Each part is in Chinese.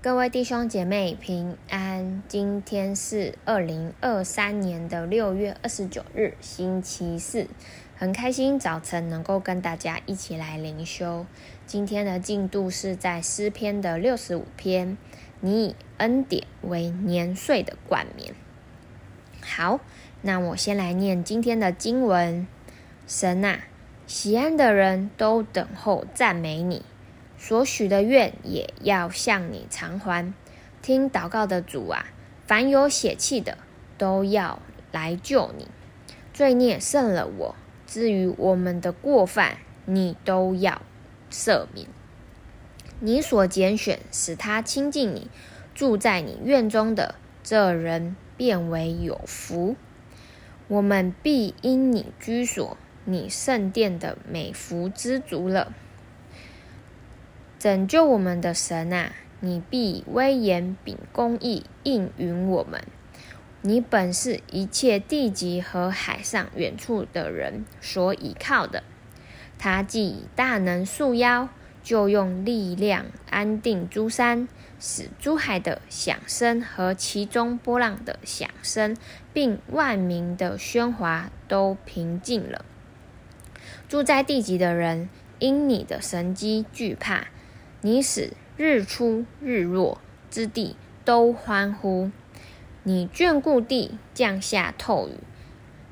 各位弟兄姐妹平安，今天是二零二三年的六月二十九日，星期四，很开心早晨能够跟大家一起来灵修。今天的进度是在诗篇的六十五篇，你以恩典为年岁的冠冕。好，那我先来念今天的经文：神啊，喜安的人都等候赞美你。所许的愿也要向你偿还。听祷告的主啊，凡有血气的都要来救你。罪孽胜了我，至于我们的过犯，你都要赦免。你所拣选使他亲近你，住在你院中的这人，便为有福。我们必因你居所，你圣殿的美福知足了。拯救我们的神啊，你必以威严秉公义应允我们。你本是一切地极和海上远处的人所倚靠的。他既以大能束腰，就用力量安定诸山，使诸海的响声和其中波浪的响声，并万民的喧哗都平静了。住在地极的人因你的神迹惧怕。你使日出日落之地都欢呼，你眷顾地，降下透雨，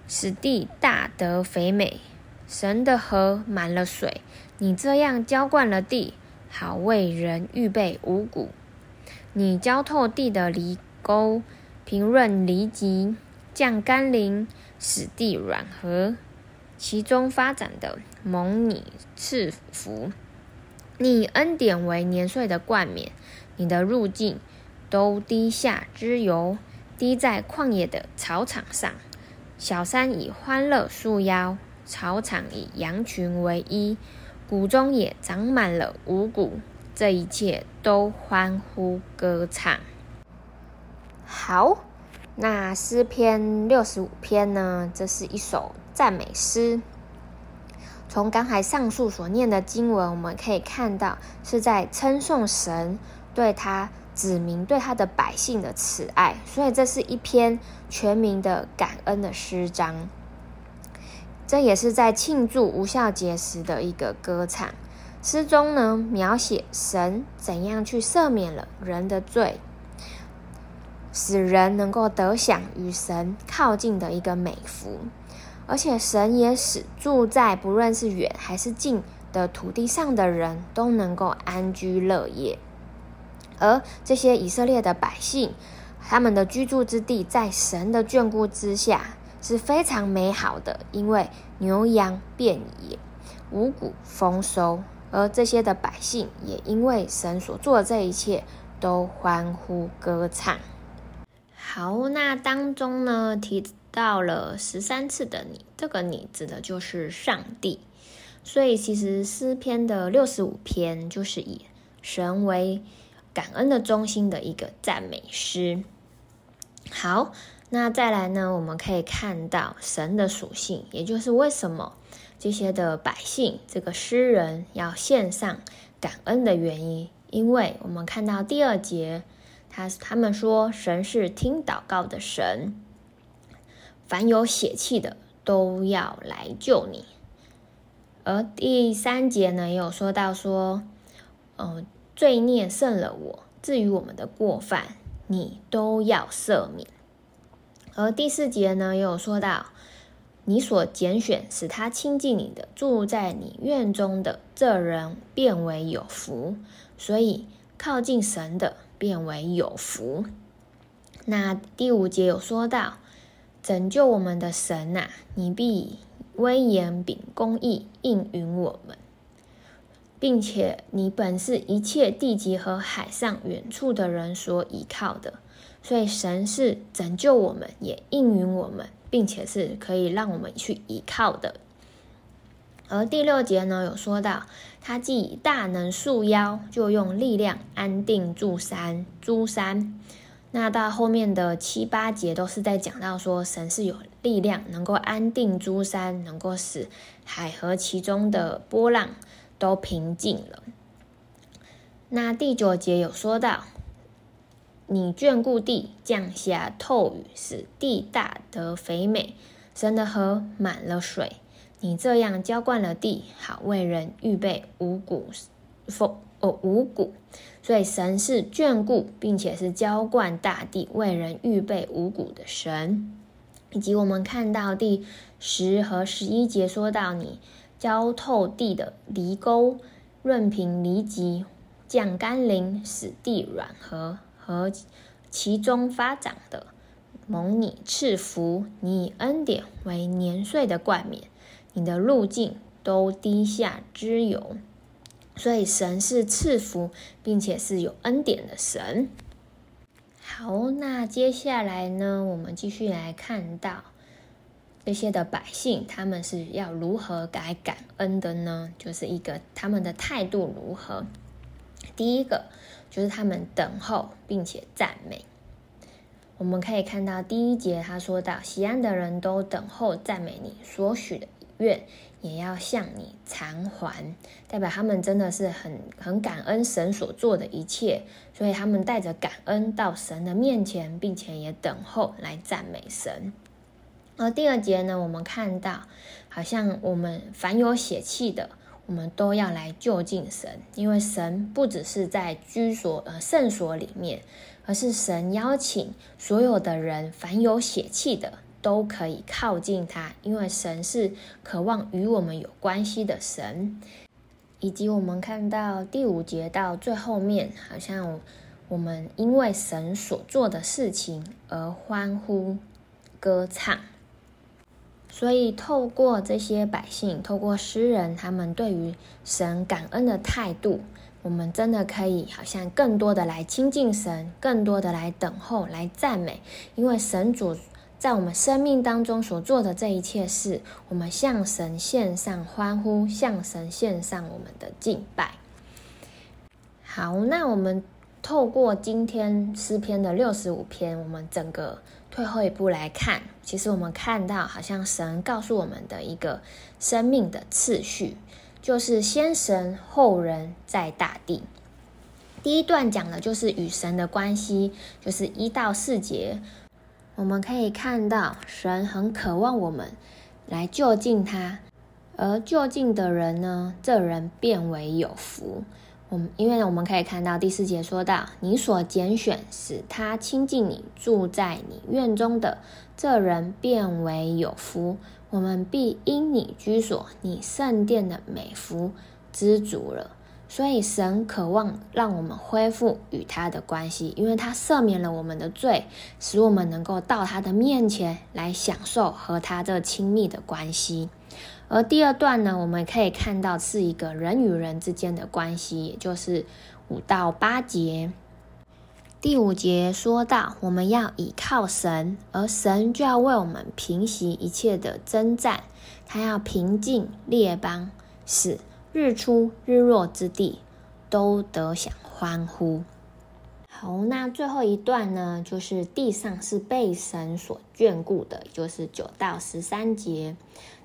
使地大得肥美。神的河满了水，你这样浇灌了地，好为人预备五谷。你浇透地的犁沟，平润犁脊，降甘霖，使地软和，其中发展的蒙你赐福。你恩典为年岁的冠冕，你的入境都滴下脂油，滴在旷野的草场上。小山以欢乐束腰，草场以羊群为衣，谷中也长满了五谷。这一切都欢呼歌唱。好，那诗篇六十五篇呢？这是一首赞美诗。从刚才上述所念的经文，我们可以看到是在称颂神对他子民、对他的百姓的慈爱，所以这是一篇全民的感恩的诗章。这也是在庆祝无效节时的一个歌唱。诗中呢，描写神怎样去赦免了人的罪，使人能够得享与神靠近的一个美福。而且神也使住在不论是远还是近的土地上的人都能够安居乐业，而这些以色列的百姓，他们的居住之地在神的眷顾之下是非常美好的，因为牛羊遍野，五谷丰收，而这些的百姓也因为神所做的这一切都欢呼歌唱。好，那当中呢，提。到了十三次的你，这个你指的就是上帝，所以其实诗篇的六十五篇就是以神为感恩的中心的一个赞美诗。好，那再来呢，我们可以看到神的属性，也就是为什么这些的百姓，这个诗人要献上感恩的原因，因为我们看到第二节，他他们说神是听祷告的神。凡有血气的都要来救你，而第三节呢，也有说到说，呃，罪孽胜了我，至于我们的过犯，你都要赦免。而第四节呢，也有说到，你所拣选使他亲近你的，住在你院中的这人，变为有福。所以靠近神的，变为有福。那第五节有说到。拯救我们的神呐、你必以威严秉公义应允我们，并且你本是一切地极和海上远处的人所倚靠的，所以神是拯救我们，也应允我们，并且是可以让我们去依靠的。而第六节呢，有说到他既以大能束腰，就用力量安定诸山，诸山。那到后面的七八节都是在讲到说，神是有力量，能够安定诸山，能够使海河其中的波浪都平静了。那第九节有说到，你眷顾地，降下透雨，使地大得肥美。神的河满了水，你这样浇灌了地，好为人预备五谷丰哦五谷。所以神是眷顾，并且是浇灌大地，为人预备五谷的神。以及我们看到第十和十一节说到，你浇透地的犁沟，润平犁脊，降甘霖，使地软和和其中发长的。蒙你赐福，你以恩典为年岁的冠冕，你的路径都滴下脂油。所以神是赐福，并且是有恩典的神。好，那接下来呢，我们继续来看到这些的百姓，他们是要如何来感恩的呢？就是一个他们的态度如何。第一个就是他们等候并且赞美。我们可以看到第一节，他说到：“锡安的人都等候赞美你所许的愿，也要向你偿还。”代表他们真的是很很感恩神所做的一切，所以他们带着感恩到神的面前，并且也等候来赞美神。而第二节呢，我们看到好像我们凡有血气的，我们都要来就近神，因为神不只是在居所呃圣所里面。而是神邀请所有的人，凡有血气的都可以靠近他，因为神是渴望与我们有关系的神。以及我们看到第五节到最后面，好像我们因为神所做的事情而欢呼歌唱。所以透过这些百姓，透过诗人，他们对于神感恩的态度。我们真的可以好像更多的来亲近神，更多的来等候、来赞美，因为神主在我们生命当中所做的这一切事，我们向神献上欢呼，向神献上我们的敬拜。好，那我们透过今天诗篇的六十五篇，我们整个退后一步来看，其实我们看到好像神告诉我们的一个生命的次序。就是先神后人，在大地。第一段讲的就是与神的关系，就是一到四节，我们可以看到神很渴望我们来就近他，而就近的人呢，这人便为有福。我们因为我们可以看到第四节说到，你所拣选使他亲近你，住在你院中的这人便为有福。我们必因你居所，你圣殿的美福知足了。所以神渴望让我们恢复与他的关系，因为他赦免了我们的罪，使我们能够到他的面前来享受和他这亲密的关系。而第二段呢，我们可以看到是一个人与人之间的关系，也就是五到八节。第五节说到，我们要倚靠神，而神就要为我们平息一切的征战，他要平静列邦，使日出日落之地都得享欢呼。好，那最后一段呢，就是地上是被神所眷顾的，就是九到十三节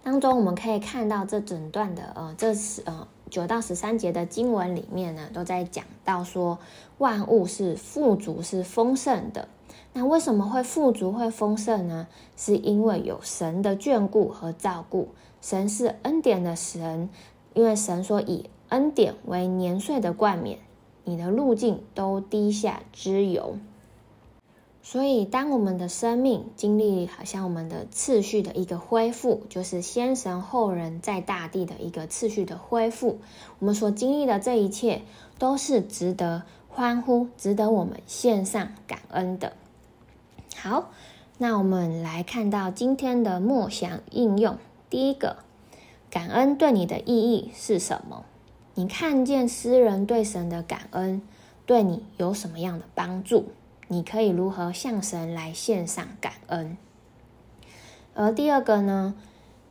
当中，我们可以看到这整段的呃，这是呃。九到十三节的经文里面呢，都在讲到说万物是富足、是丰盛的。那为什么会富足、会丰盛呢？是因为有神的眷顾和照顾。神是恩典的神，因为神说以恩典为年岁的冠冕，你的路径都滴下脂油。所以，当我们的生命经历好像我们的次序的一个恢复，就是先神后人，在大地的一个次序的恢复，我们所经历的这一切都是值得欢呼、值得我们献上感恩的。好，那我们来看到今天的默想应用。第一个，感恩对你的意义是什么？你看见诗人对神的感恩，对你有什么样的帮助？你可以如何向神来献上感恩？而第二个呢，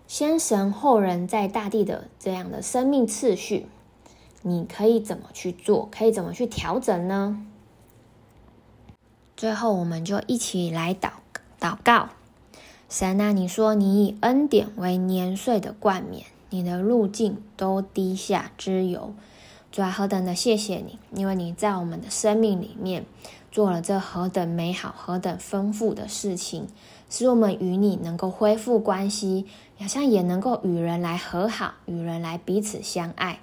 先神后人，在大地的这样的生命次序，你可以怎么去做？可以怎么去调整呢？最后，我们就一起来祷祷告。神啊，你说你以恩典为年岁的冠冕，你的路径都滴下脂油。主啊，何等的谢谢你，因为你在我们的生命里面。做了这何等美好、何等丰富的事情，使我们与你能够恢复关系，好像也能够与人来和好，与人来彼此相爱。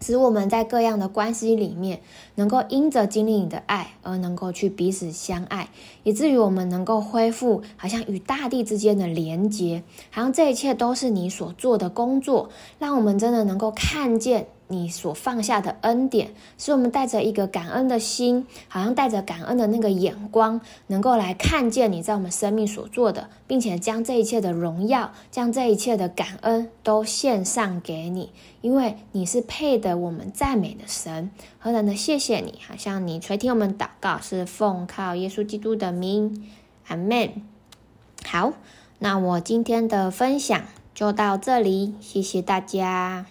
使我们在各样的关系里面，能够因着经历你的爱而能够去彼此相爱，以至于我们能够恢复好像与大地之间的连结，好像这一切都是你所做的工作，让我们真的能够看见。你所放下的恩典，是我们带着一个感恩的心，好像带着感恩的那个眼光，能够来看见你在我们生命所做的，并且将这一切的荣耀，将这一切的感恩都献上给你，因为你是配得我们赞美的神。何等的谢谢你，好像你垂听我们祷告，是奉靠耶稣基督的名，阿门。好，那我今天的分享就到这里，谢谢大家。